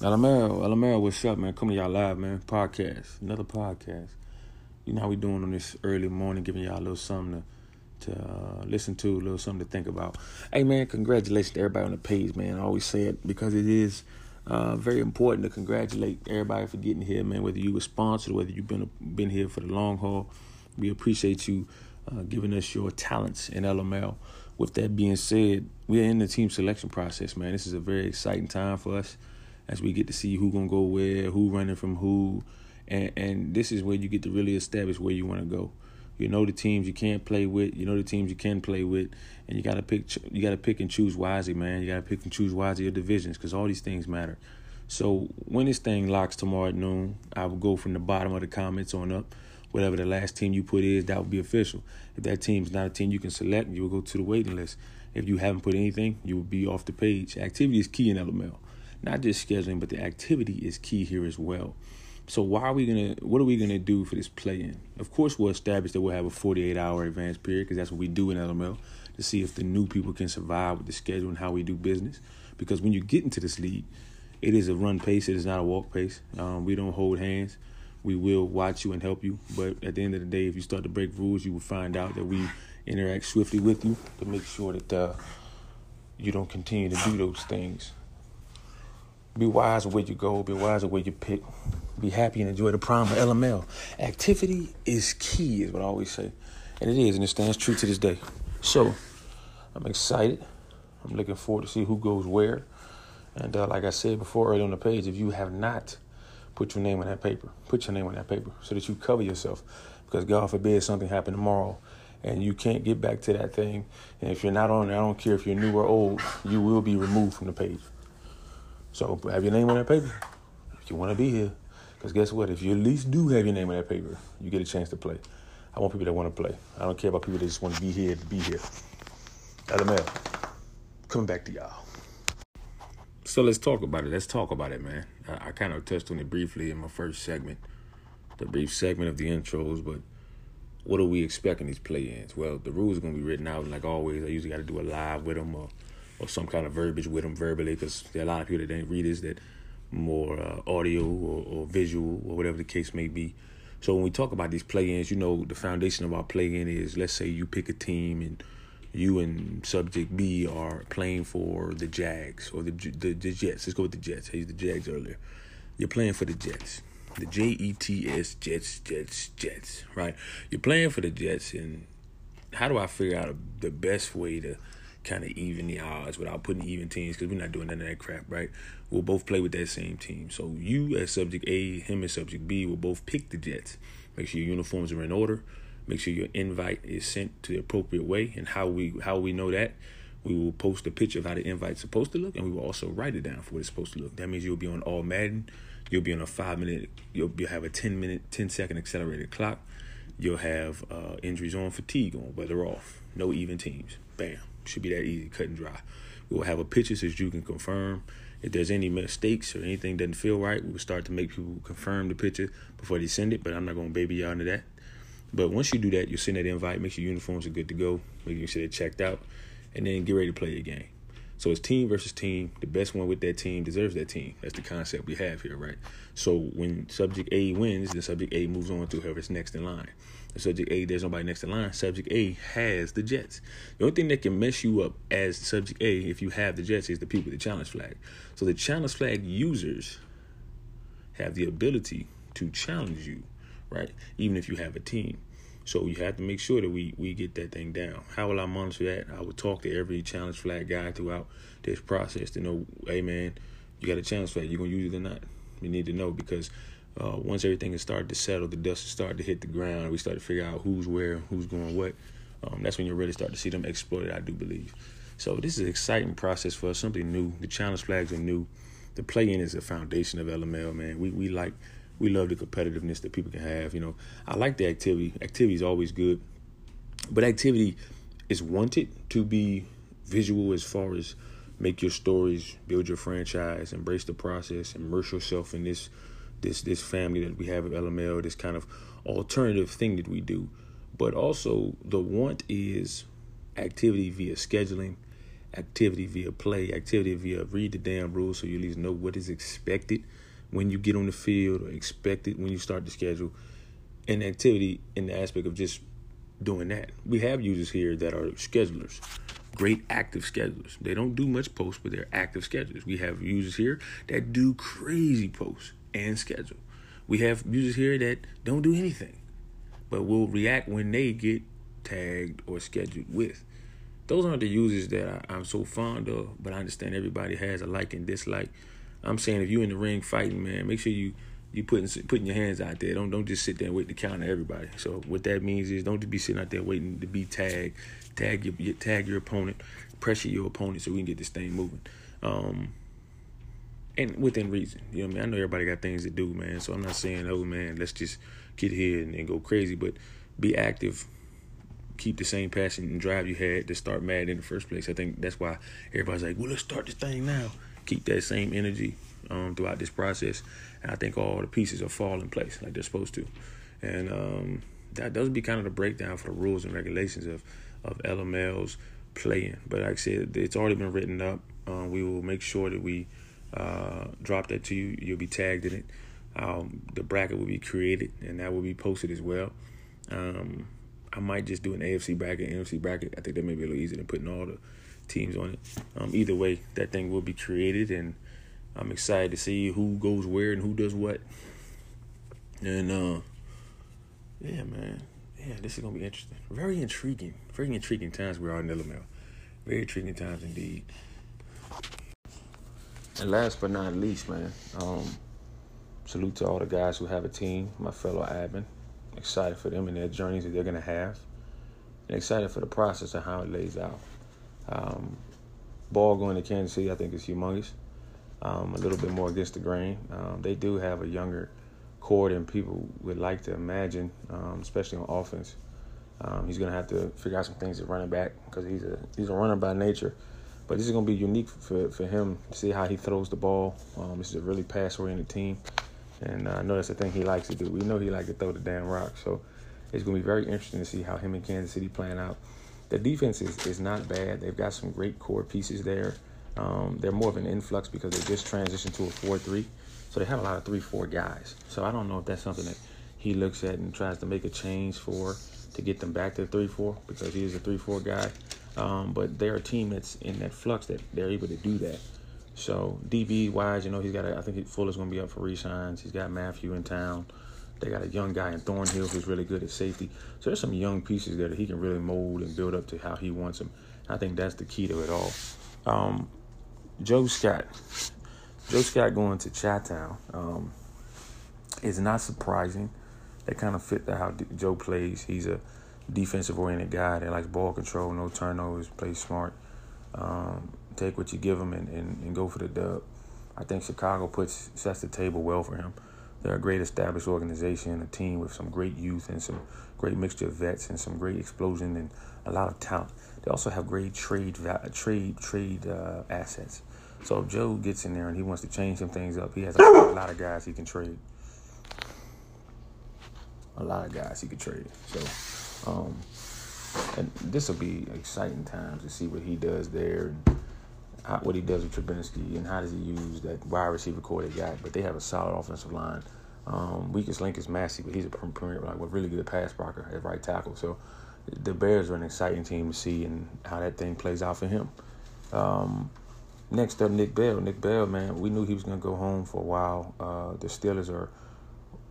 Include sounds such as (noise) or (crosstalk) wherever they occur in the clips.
Alamero, Alamero, what's up, man? Coming to y'all live, man. Podcast, another podcast. You know how we doing on this early morning, giving y'all a little something to, to uh, listen to, a little something to think about. Hey, man, congratulations to everybody on the page, man. I always say it because it is uh, very important to congratulate everybody for getting here, man. Whether you were sponsored, whether you've been been here for the long haul, we appreciate you uh, giving us your talents in LML. With that being said, we are in the team selection process, man. This is a very exciting time for us as we get to see who gonna go where, who running from who, and and this is where you get to really establish where you want to go. You know the teams you can't play with, you know the teams you can play with, and you gotta pick you gotta pick and choose wisely, man. You gotta pick and choose wisely your divisions because all these things matter. So when this thing locks tomorrow at noon, I will go from the bottom of the comments on up. Whatever the last team you put is, that will be official. If that team's not a team you can select, you will go to the waiting list. If you haven't put anything, you will be off the page. Activity is key in LML not just scheduling, but the activity is key here as well. So why are we gonna? What are we gonna do for this play-in? Of course, we'll establish that we'll have a 48-hour advance period because that's what we do in LML to see if the new people can survive with the schedule and how we do business. Because when you get into this league, it is a run pace. It is not a walk pace. Um, we don't hold hands. We will watch you and help you. But at the end of the day, if you start to break rules, you will find out that we interact swiftly with you to make sure that uh, you don't continue to do those things. Be wise where you go. Be wise where you pick. Be happy and enjoy the prime of LML. Activity is key, is what I always say. And it is, and it stands true to this day. So, I'm excited. I'm looking forward to see who goes where. And uh, like I said before, earlier on the page, if you have not put your name on that paper, put your name on that paper so that you cover yourself. Because God forbid something happen tomorrow and you can't get back to that thing. And if you're not on there, I don't care if you're new or old, you will be removed from the page. So have your name on that paper if you want to be here. Because guess what? If you at least do have your name on that paper, you get a chance to play. I want people that want to play. I don't care about people that just want to be here to be here. LML, coming back to y'all. So let's talk about it. Let's talk about it, man. I, I kind of touched on it briefly in my first segment, the brief segment of the intros, but what are we expecting these play-ins? Well, the rules are going to be written out, like always. I usually got to do a live with them or or some kind of verbiage with them verbally because there are a lot of people that ain't readers that more uh, audio or, or, visual or whatever the case may be. So when we talk about these play-ins, you know, the foundation of our play-in is let's say you pick a team and you and subject B are playing for the Jags or the the, the Jets. Let's go with the Jets. I used the Jags earlier. You're playing for the Jets. The J E T S Jets Jets Jets, right? You're playing for the Jets and how do I figure out the best way to kind of even the odds without putting even teams because we're not doing none of that crap, right? We'll both play with that same team. So you as subject A, him as subject B will both pick the Jets. Make sure your uniforms are in order. Make sure your invite is sent to the appropriate way. And how we how we know that, we will post a picture of how the invite's supposed to look, and we will also write it down for what it's supposed to look. That means you'll be on all Madden. You'll be on a five minute. You'll, you'll have a ten minute, 10 second accelerated clock. You'll have uh, injuries on, fatigue on, weather off. No even teams. Bam. Should be that easy, cut and dry. We will have a picture so you can confirm. If there's any mistakes or anything doesn't feel right, we will start to make people confirm the picture before they send it. But I'm not gonna baby y'all into that. But once you do that, you send that invite, make sure your uniforms are good to go, make sure they're checked out, and then get ready to play the game. So it's team versus team. The best one with that team deserves that team. That's the concept we have here, right? So when subject A wins, then subject A moves on to whoever's next in line subject A, there's nobody next in line. Subject A has the Jets. The only thing that can mess you up as subject A, if you have the Jets, is the people with the challenge flag. So the challenge flag users have the ability to challenge you, right? Even if you have a team. So you have to make sure that we we get that thing down. How will I monitor that? I would talk to every challenge flag guy throughout this process to know, hey man, you got a challenge flag. You gonna use it or not? You need to know because uh, once everything has started to settle, the dust has started to hit the ground. We start to figure out who's where, who's going what. Um, that's when you really start to see them exploited. I do believe. So this is an exciting process for us. Something new. The challenge flags are new. The play-in is the foundation of LML. Man, we we like we love the competitiveness that people can have. You know, I like the activity. Activity is always good, but activity is wanted to be visual as far as make your stories, build your franchise, embrace the process, immerse yourself in this this this family that we have at LML, this kind of alternative thing that we do. But also the want is activity via scheduling, activity via play, activity via read the damn rules so you at least know what is expected when you get on the field or expected when you start the schedule. And activity in the aspect of just doing that. We have users here that are schedulers, great active schedulers. They don't do much posts, but they're active schedulers. We have users here that do crazy posts and schedule. We have users here that don't do anything, but will react when they get tagged or scheduled with. Those aren't the users that I, am so fond of, but I understand everybody has a like and dislike. I'm saying if you're in the ring fighting, man, make sure you you putting putting your hands out there. Don't don't just sit there and wait to counter everybody. So what that means is don't just be sitting out there waiting to be tagged. Tag your tag your opponent, pressure your opponent so we can get this thing moving. Um, and within reason. You know what I mean? I know everybody got things to do, man. So I'm not saying, oh man, let's just get here and, and go crazy, but be active. Keep the same passion and drive you had to start mad in the first place. I think that's why everybody's like, well, let's start this thing now. Keep that same energy um, throughout this process, and I think all the pieces will fall in place like they're supposed to. And um, that does be kind of the breakdown for the rules and regulations of of LML's play-in. But like I said, it's already been written up. Um, we will make sure that we uh, drop that to you. You'll be tagged in it. Um, the bracket will be created and that will be posted as well. Um, I might just do an AFC bracket, NFC bracket. I think that may be a little easier than putting all the teams on it. Um, either way, that thing will be created, and I'm excited to see who goes where and who does what. And uh, yeah, man, yeah, this is gonna be interesting. Very intriguing. Very intriguing times we are in LML. Very intriguing times indeed. And last but not least, man, um, salute to all the guys who have a team, my fellow admin. Excited for them and their journeys that they're gonna have, and excited for the process of how it lays out. Um, ball going to Kansas City, I think, is humongous. Um, a little bit more against the grain. Um, they do have a younger core than people would like to imagine, um, especially on offense. Um, he's going to have to figure out some things at running back because he's a he's a runner by nature. But this is going to be unique for, for him to see how he throws the ball. Um, this is a really pass oriented team. And uh, I know that's the thing he likes to do. We know he likes to throw the damn rock. So it's going to be very interesting to see how him and Kansas City plan out. The defense is, is not bad. They've got some great core pieces there. Um, they're more of an influx because they just transitioned to a 4 3. So they have a lot of 3 4 guys. So I don't know if that's something that he looks at and tries to make a change for to get them back to 3 4 because he is a 3 4 guy. Um, but they're a team that's in that flux that they're able to do that. So DB wise, you know, he's got. A, I think Fuller's going to be up for resigns. He's got Mathieu in town. They got a young guy in Thornhill who's really good at safety. So there's some young pieces there that he can really mold and build up to how he wants them. I think that's the key to it all. Um, Joe Scott, Joe Scott going to Chi-Town um, is not surprising. That kind of fit how Joe plays. He's a defensive oriented guy that likes ball control, no turnovers, plays smart. Um, take what you give him and, and, and go for the dub. I think Chicago puts sets the table well for him. They're a great established organization, a team with some great youth and some great mixture of vets and some great explosion and a lot of talent. They also have great trade trade trade uh, assets. So if Joe gets in there and he wants to change some things up, he has a lot of guys he can trade. A lot of guys he can trade. So um, and this will be exciting times to see what he does there and how, what he does with Trubinsky and how does he use that wide receiver core they got. But they have a solid offensive line. Um, weakest link is Massie, but he's a premier, like, a really good pass blocker at right tackle. So the Bears are an exciting team to see and how that thing plays out for him. Um, next up, Nick Bell. Nick Bell, man, we knew he was going to go home for a while. Uh, the Steelers are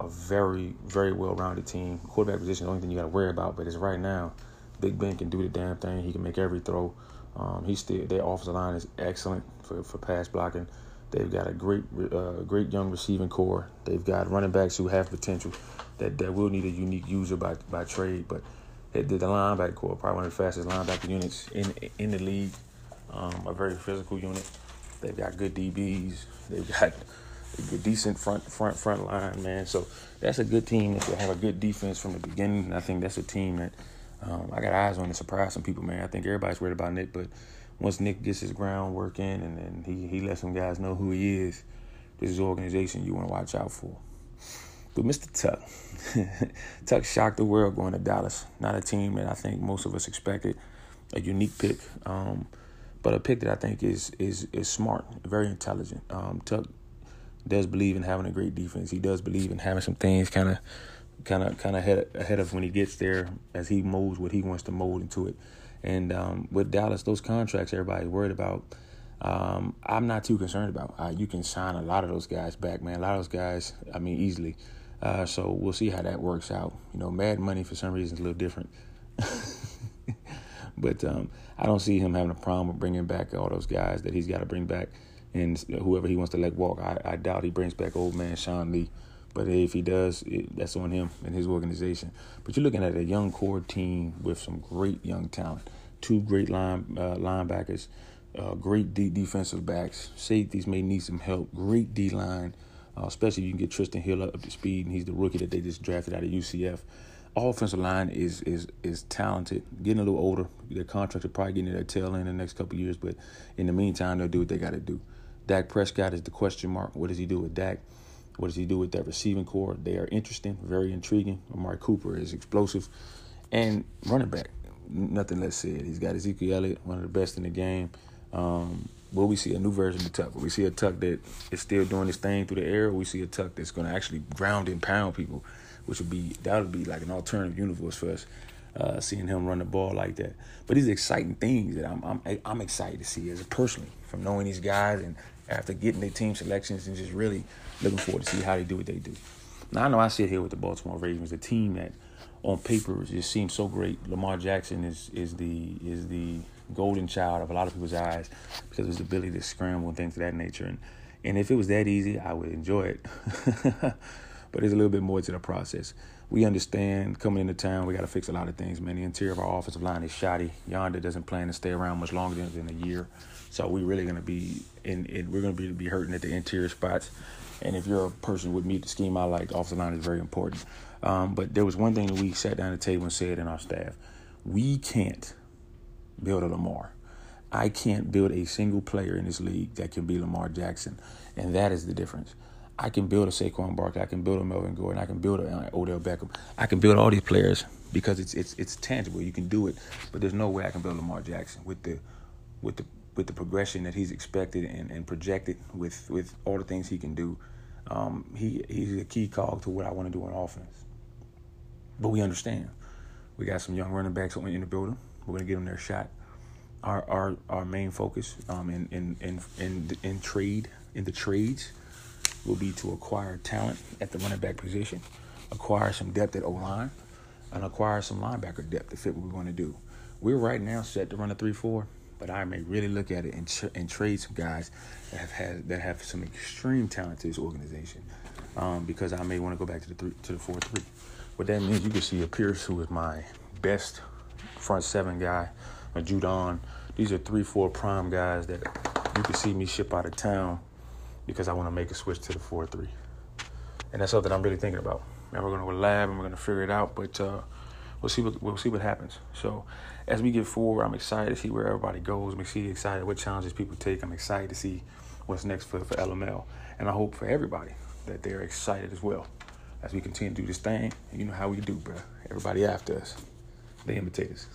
a very, very well-rounded team. Quarterback position, the only thing you got to worry about, but it's right now. Big Ben can do the damn thing. He can make every throw. Um, still their offensive line is excellent for, for pass blocking. They've got a great, uh, great young receiving core. They've got running backs who have potential. That that will need a unique user by by trade, but the, the linebacker core probably one of the fastest linebacker units in in the league. Um, a very physical unit. They've got good DBs. They've got a decent front front front line, man. So that's a good team that will have a good defense from the beginning. I think that's a team that um, I got eyes on to surprise some people, man. I think everybody's worried about Nick, but once Nick gets his groundwork in and he, he lets some guys know who he is, this is an organization you want to watch out for. But Mr. Tuck, (laughs) Tuck shocked the world going to Dallas. Not a team that I think most of us expected. A unique pick. Um, but a pick that I think is is is smart, very intelligent. Um, Tuck does believe in having a great defense. He does believe in having some things kind of kind of kind of ahead ahead of when he gets there as he molds what he wants to mold into it. And um, with Dallas, those contracts everybody's worried about. Um, I'm not too concerned about. Uh, you can sign a lot of those guys back, man. A lot of those guys, I mean, easily. Uh, so we'll see how that works out. You know, Mad Money for some reason is a little different. (laughs) but um, I don't see him having a problem with bringing back all those guys that he's got to bring back, and whoever he wants to let walk. I, I doubt he brings back old man Sean Lee. But if he does, it, that's on him and his organization. But you're looking at a young core team with some great young talent, two great line uh, linebackers, uh, great defensive backs. Safeties may need some help. Great D line, uh, especially if you can get Trysten Hill up to speed, and he's the rookie that they just drafted out of UCF. Offensive line is is is talented, getting a little older. Their contracts are probably getting to their tail end in the next couple years, but in the meantime, they'll do what they got to do. Dak Prescott is the question mark. What does he do with Dak? What does he do with that receiving core? They are interesting, very intriguing. Amari Cooper is explosive. And running back, nothing less said. He's got Ezekiel Elliott, one of the best in the game. Um, will we see a new version of Tuck? Will we see a Tuck that is still doing his thing through the air? We see a Tuck that's going to actually ground and pound people, which would be that would be like an alternative universe for us. Uh, seeing him run the ball like that, but these exciting things that I'm, I'm I'm excited to see as personally from knowing these guys and after getting their team selections and just really looking forward to see how they do what they do. Now I know I sit here with the Baltimore Ravens, a team that on paper just seems so great. Lamar Jackson is is the is the golden child of a lot of people's eyes because of his ability to scramble and things of that nature. And and if it was that easy, I would enjoy it. (laughs) but there's a little bit more to the process. We understand coming into town, we got to fix a lot of things, man. The interior of our offensive line is shoddy. Yanda doesn't plan to stay around much longer than, a year. So we're really going to be in, in we're going to be, be hurting at the interior spots. And if you're a person with me, the scheme I like, the offensive line is very important. Um, but there was one thing that we sat down at the table and said in our staff: we can't build a Lamar. I can't build a single player in this league that can be Lamar Jackson, and that is the difference. I can build a Saquon Barkley, I can build a Melvin Gordon, I can build a uh, Odell Beckham, I can build all these players because it's it's it's tangible. You can do it, but there's no way I can build Lamar Jackson with the with the with the progression that he's expected and, and projected with, with all the things he can do, um, he he's a key cog to what I want to do on offense. But we understand. We got some young running backs in the building. We're gonna give them their shot. Our our, our main focus um, in, in in in in trade in the trades will be to acquire talent at the running back position, acquire some depth at O line, and acquire some linebacker depth to fit what we want to do. We're right now set to run a three four but I may really look at it and, tr- and trade some guys that have had that have some extreme talent to this organization, um, because I may want to go back to the three, to the four three. What that means, you can see a Pierce, who is my best front seven guy, a Judon. These are three, four prime guys that you can see me ship out of town because I want to make a switch to the four three, and that's something I'm really thinking about. And we're going to go lab and we're going to figure it out, but. Uh, we'll see what we'll see what happens. So as we get forward, I'm excited to see where everybody goes. I'm excited what challenges people take. I'm excited to see what's next for, for LML. And I hope for everybody that they're excited as well as we continue to do this thing. You know how we do, bro. Everybody after us. They imitate us.